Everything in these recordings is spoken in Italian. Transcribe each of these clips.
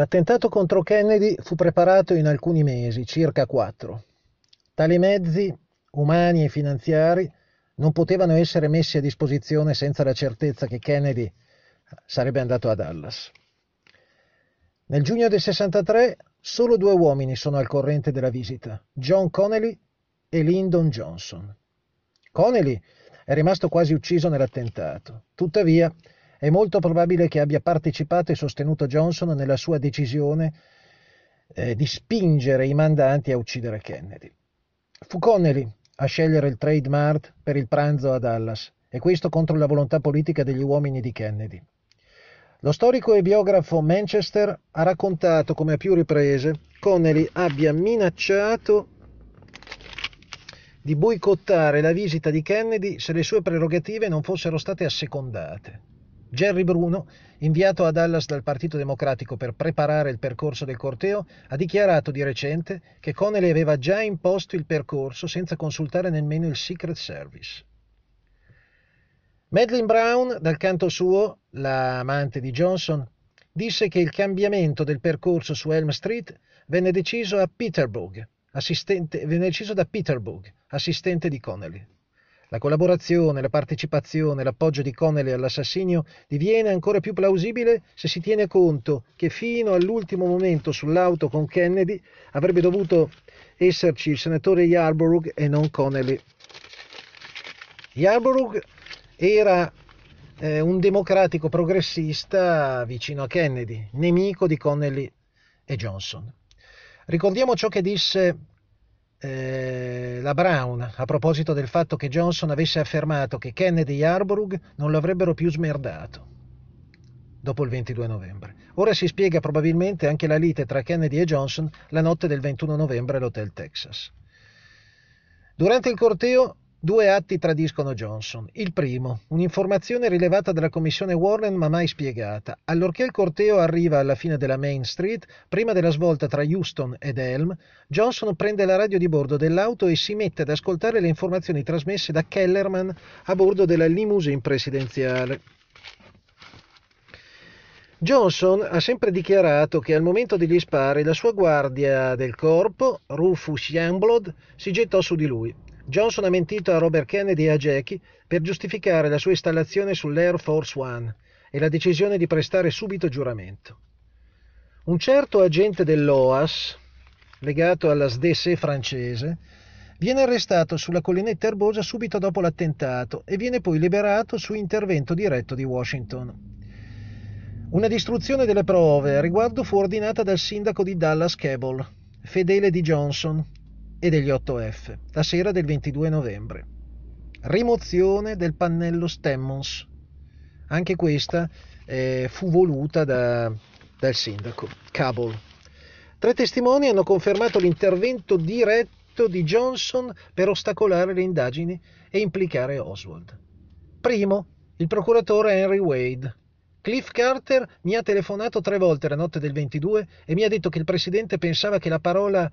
L'attentato contro Kennedy fu preparato in alcuni mesi, circa quattro. Tali mezzi, umani e finanziari, non potevano essere messi a disposizione senza la certezza che Kennedy sarebbe andato a Dallas. Nel giugno del 63 solo due uomini sono al corrente della visita, John Connelly e Lyndon Johnson. Connelly è rimasto quasi ucciso nell'attentato, tuttavia è molto probabile che abbia partecipato e sostenuto Johnson nella sua decisione eh, di spingere i mandanti a uccidere Kennedy. Fu Connelly a scegliere il Trade Mart per il pranzo a Dallas, e questo contro la volontà politica degli uomini di Kennedy. Lo storico e biografo Manchester ha raccontato come a più riprese Connelly abbia minacciato di boicottare la visita di Kennedy se le sue prerogative non fossero state assecondate. Jerry Bruno, inviato a Dallas dal Partito Democratico per preparare il percorso del corteo, ha dichiarato di recente che Connelly aveva già imposto il percorso senza consultare nemmeno il Secret Service. Madeleine Brown, dal canto suo, l'amante di Johnson, disse che il cambiamento del percorso su Elm Street venne deciso, a Peterborough, venne deciso da Peterborough, assistente di Connelly. La collaborazione, la partecipazione, l'appoggio di Connelly all'assassinio diviene ancora più plausibile se si tiene conto che fino all'ultimo momento sull'auto con Kennedy avrebbe dovuto esserci il senatore Yarborough e non Connelly. Yarborough era eh, un democratico progressista vicino a Kennedy, nemico di Connelly e Johnson. Ricordiamo ciò che disse eh, la Brown a proposito del fatto che Johnson avesse affermato che Kennedy e Arborough non lo avrebbero più smerdato dopo il 22 novembre. Ora si spiega probabilmente anche la lite tra Kennedy e Johnson la notte del 21 novembre all'Hotel Texas. Durante il corteo Due atti tradiscono Johnson. Il primo, un'informazione rilevata dalla commissione Warren ma mai spiegata. Allorché il corteo arriva alla fine della Main Street, prima della svolta tra Houston ed Elm, Johnson prende la radio di bordo dell'auto e si mette ad ascoltare le informazioni trasmesse da Kellerman a bordo della limousine presidenziale. Johnson ha sempre dichiarato che al momento degli spari la sua guardia del corpo, Rufus Youngblood, si gettò su di lui. Johnson ha mentito a Robert Kennedy e a Jackie per giustificare la sua installazione sull'Air Force One e la decisione di prestare subito giuramento. Un certo agente dell'OAS, legato alla SDC francese, viene arrestato sulla collinetta erbosa subito dopo l'attentato e viene poi liberato su intervento diretto di Washington. Una distruzione delle prove a riguardo fu ordinata dal sindaco di Dallas Cable, fedele di Johnson, e degli 8F, la sera del 22 novembre. Rimozione del pannello Stemmons. Anche questa eh, fu voluta da, dal sindaco Cable. Tre testimoni hanno confermato l'intervento diretto di Johnson per ostacolare le indagini e implicare Oswald. Primo, il procuratore Henry Wade. Cliff Carter mi ha telefonato tre volte la notte del 22 e mi ha detto che il presidente pensava che la parola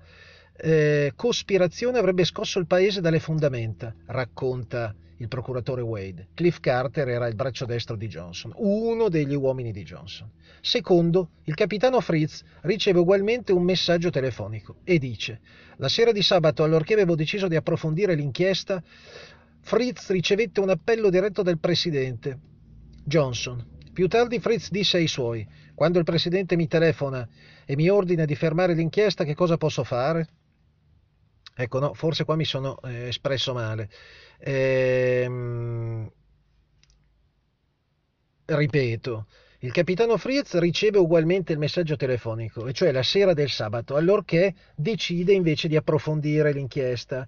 eh, cospirazione avrebbe scosso il paese dalle fondamenta, racconta il procuratore Wade. Cliff Carter era il braccio destro di Johnson, uno degli uomini di Johnson. Secondo, il capitano Fritz riceve ugualmente un messaggio telefonico e dice: La sera di sabato, allorché avevo deciso di approfondire l'inchiesta, Fritz ricevette un appello diretto dal presidente Johnson. Più tardi Fritz disse ai suoi: Quando il presidente mi telefona e mi ordina di fermare l'inchiesta, che cosa posso fare? Ecco, no, forse qua mi sono eh, espresso male. Ehm, ripeto, il capitano Fritz riceve ugualmente il messaggio telefonico, e cioè la sera del sabato, allorché decide invece di approfondire l'inchiesta.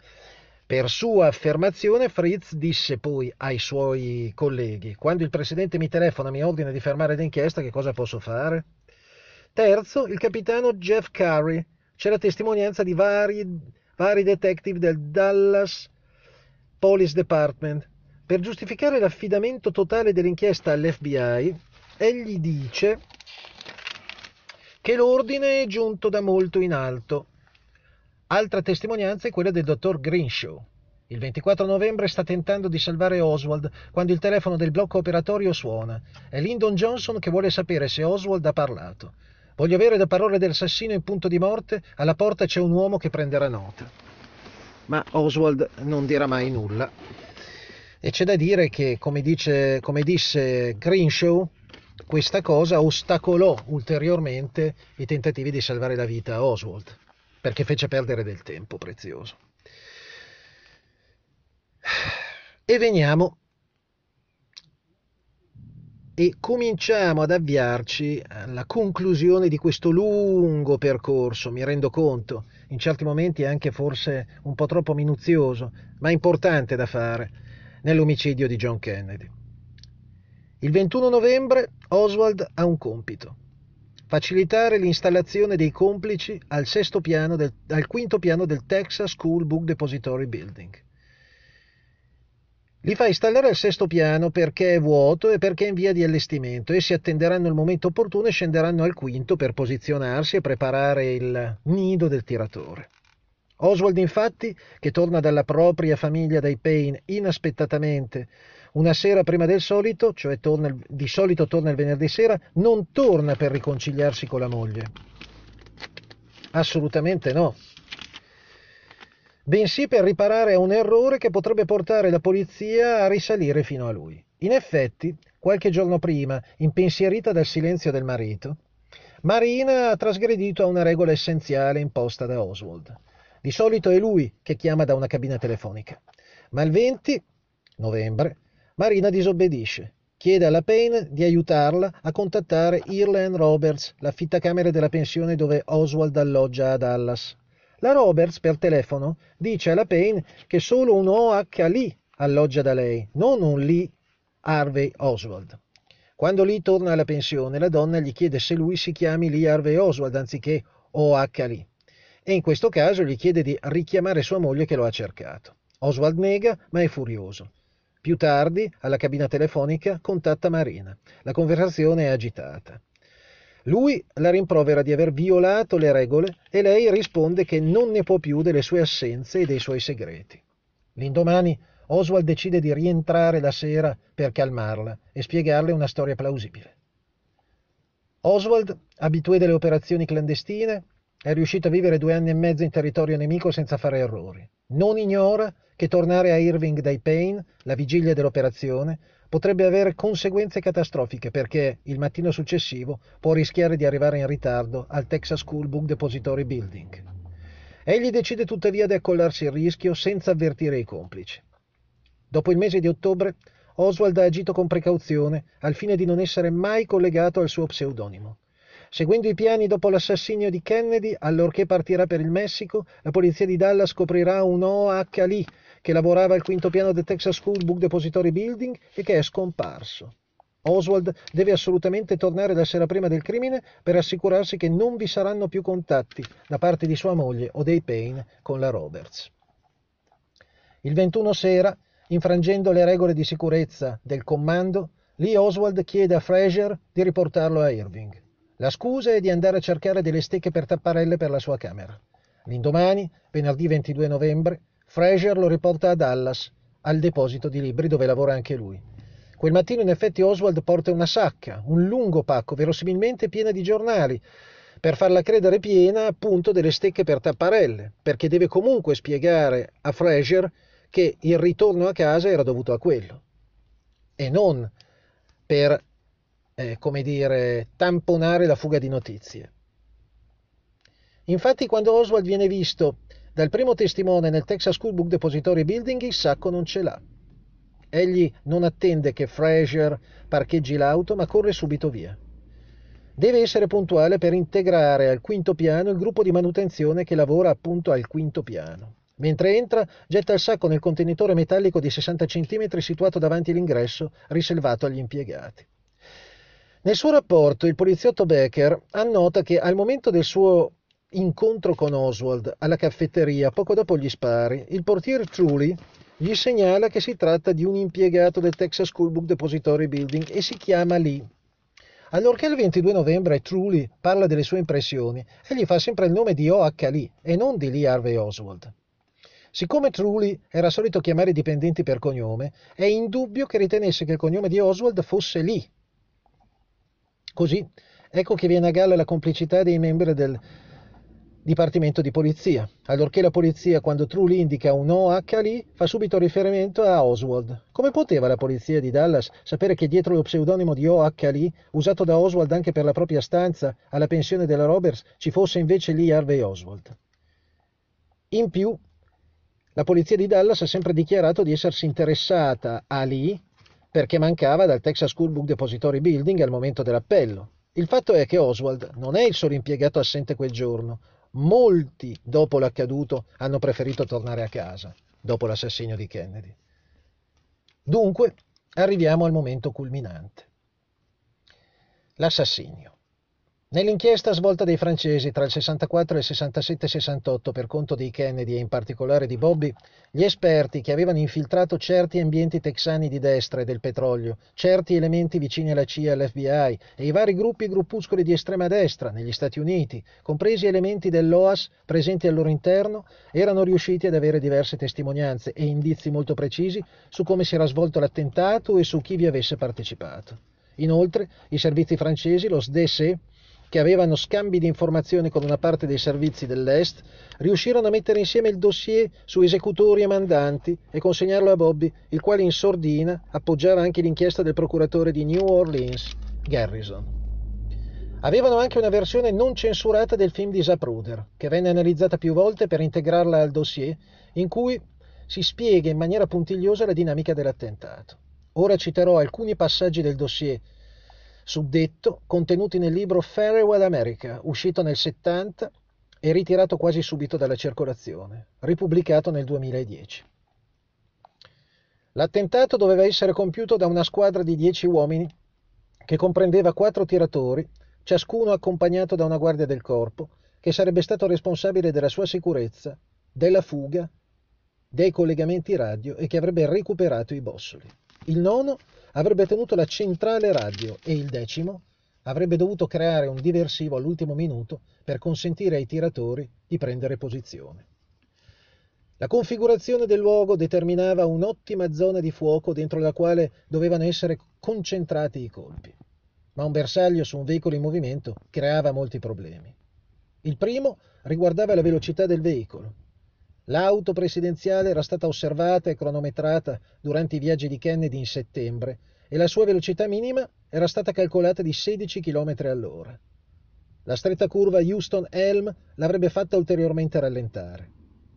Per sua affermazione Fritz disse poi ai suoi colleghi, quando il presidente mi telefona mi ordina di fermare l'inchiesta, che cosa posso fare? Terzo, il capitano Jeff Curry. C'è la testimonianza di vari vari detective del Dallas Police Department. Per giustificare l'affidamento totale dell'inchiesta all'FBI, egli dice che l'ordine è giunto da molto in alto. Altra testimonianza è quella del dottor Greenshaw. Il 24 novembre sta tentando di salvare Oswald quando il telefono del blocco operatorio suona. È Lyndon Johnson che vuole sapere se Oswald ha parlato. Voglio avere le parole dell'assassino in punto di morte, alla porta c'è un uomo che prenderà nota. Ma Oswald non dirà mai nulla. E c'è da dire che, come, dice, come disse Greenshaw, questa cosa ostacolò ulteriormente i tentativi di salvare la vita a Oswald, perché fece perdere del tempo prezioso. E veniamo e cominciamo ad avviarci alla conclusione di questo lungo percorso, mi rendo conto, in certi momenti anche forse un po' troppo minuzioso, ma importante da fare, nell'omicidio di John Kennedy. Il 21 novembre Oswald ha un compito, facilitare l'installazione dei complici al, del, al quinto piano del Texas School Book Depository Building. Li fa installare al sesto piano perché è vuoto e perché è in via di allestimento. Essi attenderanno il momento opportuno e scenderanno al quinto per posizionarsi e preparare il nido del tiratore. Oswald, infatti, che torna dalla propria famiglia dai Payne inaspettatamente una sera prima del solito, cioè torna, di solito torna il venerdì sera, non torna per riconciliarsi con la moglie. Assolutamente no bensì per riparare a un errore che potrebbe portare la polizia a risalire fino a lui. In effetti, qualche giorno prima, impensierita dal silenzio del marito, Marina ha trasgredito a una regola essenziale imposta da Oswald. Di solito è lui che chiama da una cabina telefonica, ma il 20 novembre Marina disobbedisce. Chiede alla Payne di aiutarla a contattare Ireland Roberts, l'affittacamere della pensione dove Oswald alloggia a Dallas. La Roberts per telefono dice alla Payne che solo un OH alloggia da lei, non un Lee Harvey Oswald. Quando Lee torna alla pensione, la donna gli chiede se lui si chiami Lee Harvey Oswald anziché OH Lee e in questo caso gli chiede di richiamare sua moglie che lo ha cercato. Oswald nega, ma è furioso. Più tardi, alla cabina telefonica, contatta Marina. La conversazione è agitata. Lui la rimprovera di aver violato le regole e lei risponde che non ne può più delle sue assenze e dei suoi segreti. L'indomani Oswald decide di rientrare la sera per calmarla e spiegarle una storia plausibile. Oswald, abitué delle operazioni clandestine, è riuscito a vivere due anni e mezzo in territorio nemico senza fare errori. Non ignora che tornare a Irving dai Payne, la vigilia dell'operazione, potrebbe avere conseguenze catastrofiche perché il mattino successivo può rischiare di arrivare in ritardo al Texas School Book Depository Building. Egli decide tuttavia di accollarsi il rischio senza avvertire i complici. Dopo il mese di ottobre, Oswald ha agito con precauzione al fine di non essere mai collegato al suo pseudonimo. Seguendo i piani dopo l'assassinio di Kennedy, allorché partirà per il Messico, la polizia di Dallas scoprirà un OH lì che lavorava al quinto piano del Texas School Book Depository Building e che è scomparso. Oswald deve assolutamente tornare la sera prima del crimine per assicurarsi che non vi saranno più contatti da parte di sua moglie o dei Payne con la Roberts. Il 21 sera, infrangendo le regole di sicurezza del comando, Lee Oswald chiede a Fraser di riportarlo a Irving. La scusa è di andare a cercare delle stecche per tapparelle per la sua camera. L'indomani, venerdì 22 novembre, Fraser lo riporta a Dallas, al deposito di libri dove lavora anche lui. Quel mattino in effetti Oswald porta una sacca, un lungo pacco, verosimilmente piena di giornali, per farla credere piena appunto delle stecche per tapparelle, perché deve comunque spiegare a Fraser che il ritorno a casa era dovuto a quello e non per, eh, come dire, tamponare la fuga di notizie. Infatti quando Oswald viene visto dal primo testimone nel Texas School Book Depository Building il sacco non ce l'ha. Egli non attende che Fraser parcheggi l'auto, ma corre subito via. Deve essere puntuale per integrare al quinto piano il gruppo di manutenzione che lavora appunto al quinto piano. Mentre entra, getta il sacco nel contenitore metallico di 60 cm situato davanti all'ingresso, riservato agli impiegati. Nel suo rapporto, il poliziotto Becker annota che al momento del suo incontro con Oswald alla caffetteria poco dopo gli spari, il portiere Truly gli segnala che si tratta di un impiegato del Texas School Book Depository Building e si chiama Lee. Allorché il 22 novembre Truly parla delle sue impressioni, egli fa sempre il nome di O.H. Lee e non di Lee Harvey Oswald. Siccome Truly era solito chiamare i dipendenti per cognome, è indubbio che ritenesse che il cognome di Oswald fosse Lee. Così ecco che viene a galla la complicità dei membri del Dipartimento di Polizia, allorché la polizia, quando Trulli indica un OH lì, fa subito riferimento a Oswald. Come poteva la polizia di Dallas sapere che dietro lo pseudonimo di OH lì, usato da Oswald anche per la propria stanza alla pensione della Roberts, ci fosse invece lì Harvey Oswald? In più, la polizia di Dallas ha sempre dichiarato di essersi interessata a Lee perché mancava dal Texas School Book Depository Building al momento dell'appello. Il fatto è che Oswald non è il solo impiegato assente quel giorno. Molti, dopo l'accaduto, hanno preferito tornare a casa, dopo l'assassinio di Kennedy. Dunque, arriviamo al momento culminante. L'assassinio. Nell'inchiesta svolta dai francesi tra il 64 e il 67-68 per conto dei Kennedy e in particolare di Bobby, gli esperti che avevano infiltrato certi ambienti texani di destra e del petrolio, certi elementi vicini alla CIA e all'FBI e i vari gruppi e gruppuscoli di estrema destra negli Stati Uniti, compresi elementi dell'OAS presenti al loro interno, erano riusciti ad avere diverse testimonianze e indizi molto precisi su come si era svolto l'attentato e su chi vi avesse partecipato. Inoltre, i servizi francesi, lo SDSE, che avevano scambi di informazioni con una parte dei servizi dell'Est, riuscirono a mettere insieme il dossier su esecutori e mandanti e consegnarlo a Bobby, il quale in sordina appoggiava anche l'inchiesta del procuratore di New Orleans, Garrison. Avevano anche una versione non censurata del film di Zapruder, che venne analizzata più volte per integrarla al dossier, in cui si spiega in maniera puntigliosa la dinamica dell'attentato. Ora citerò alcuni passaggi del dossier suddetto contenuti nel libro Farewell America, uscito nel 70 e ritirato quasi subito dalla circolazione, ripubblicato nel 2010. L'attentato doveva essere compiuto da una squadra di dieci uomini che comprendeva quattro tiratori, ciascuno accompagnato da una guardia del corpo, che sarebbe stato responsabile della sua sicurezza, della fuga, dei collegamenti radio e che avrebbe recuperato i bossoli. Il nono avrebbe tenuto la centrale radio e il decimo avrebbe dovuto creare un diversivo all'ultimo minuto per consentire ai tiratori di prendere posizione. La configurazione del luogo determinava un'ottima zona di fuoco dentro la quale dovevano essere concentrati i colpi, ma un bersaglio su un veicolo in movimento creava molti problemi. Il primo riguardava la velocità del veicolo. L'auto presidenziale era stata osservata e cronometrata durante i viaggi di Kennedy in settembre e la sua velocità minima era stata calcolata di 16 km all'ora. La stretta curva Houston-Elm l'avrebbe fatta ulteriormente rallentare.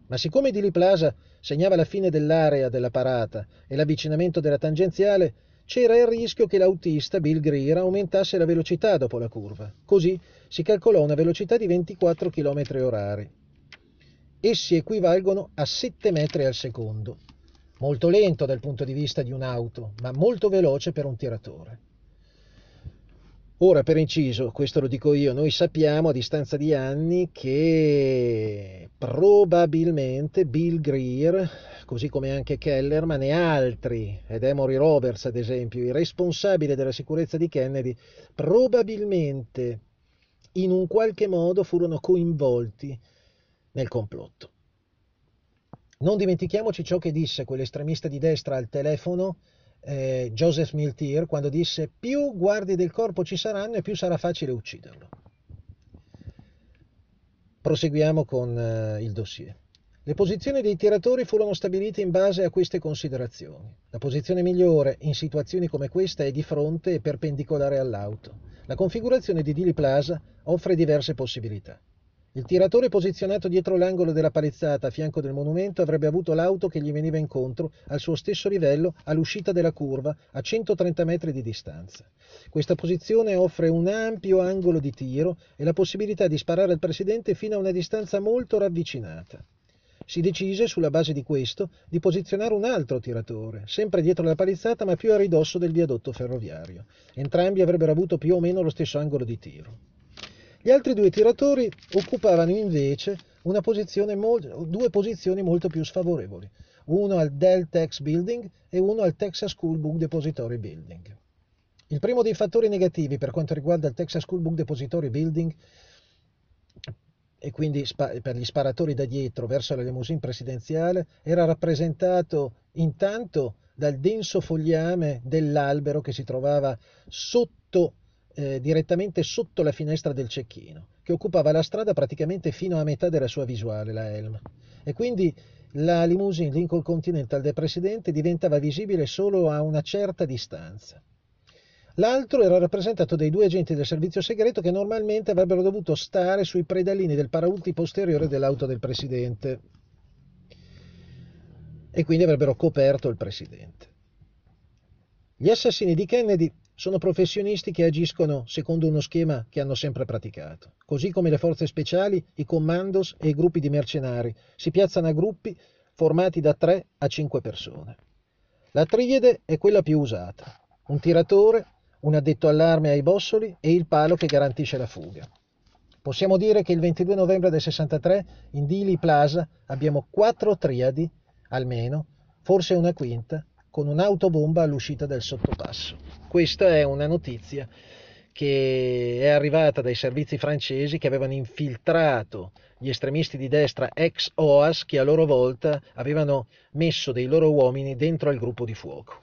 Ma siccome Dili Plaza segnava la fine dell'area della parata e l'avvicinamento della tangenziale, c'era il rischio che l'autista Bill Greer aumentasse la velocità dopo la curva. Così si calcolò una velocità di 24 km orari essi equivalgono a 7 metri al secondo, molto lento dal punto di vista di un'auto, ma molto veloce per un tiratore. Ora, per inciso, questo lo dico io, noi sappiamo a distanza di anni che probabilmente Bill Greer, così come anche Kellerman e altri, ed Emory Roberts ad esempio, i responsabili della sicurezza di Kennedy, probabilmente in un qualche modo furono coinvolti nel complotto. Non dimentichiamoci ciò che disse quell'estremista di destra al telefono, eh, Joseph Miltier, quando disse più guardie del corpo ci saranno e più sarà facile ucciderlo. Proseguiamo con eh, il dossier. Le posizioni dei tiratori furono stabilite in base a queste considerazioni. La posizione migliore in situazioni come questa è di fronte e perpendicolare all'auto. La configurazione di Dili Plaza offre diverse possibilità. Il tiratore posizionato dietro l'angolo della palizzata a fianco del monumento avrebbe avuto l'auto che gli veniva incontro al suo stesso livello all'uscita della curva a 130 metri di distanza. Questa posizione offre un ampio angolo di tiro e la possibilità di sparare al presidente fino a una distanza molto ravvicinata. Si decise, sulla base di questo, di posizionare un altro tiratore, sempre dietro la palizzata ma più a ridosso del viadotto ferroviario. Entrambi avrebbero avuto più o meno lo stesso angolo di tiro. Gli altri due tiratori occupavano invece posizione due posizioni molto più sfavorevoli, uno al Dell Tex Building e uno al Texas School Book Depository Building. Il primo dei fattori negativi per quanto riguarda il Texas School Book Depository Building e quindi per gli sparatori da dietro verso la limousine presidenziale era rappresentato intanto dal denso fogliame dell'albero che si trovava sotto eh, direttamente sotto la finestra del cecchino, che occupava la strada praticamente fino a metà della sua visuale, la Helm. E quindi la limousine Lincoln Continental del presidente diventava visibile solo a una certa distanza. L'altro era rappresentato dai due agenti del servizio segreto che normalmente avrebbero dovuto stare sui predalini del paraulti posteriore dell'auto del presidente e quindi avrebbero coperto il presidente. Gli assassini di Kennedy sono professionisti che agiscono secondo uno schema che hanno sempre praticato. Così come le forze speciali, i commandos e i gruppi di mercenari si piazzano a gruppi formati da 3 a 5 persone. La triade è quella più usata. Un tiratore, un addetto all'arme ai bossoli e il palo che garantisce la fuga. Possiamo dire che il 22 novembre del 63 in Dili Plaza abbiamo quattro triadi, almeno, forse una quinta, con un'autobomba all'uscita del sottopasso. Questa è una notizia che è arrivata dai servizi francesi che avevano infiltrato gli estremisti di destra ex OAS che a loro volta avevano messo dei loro uomini dentro al gruppo di fuoco.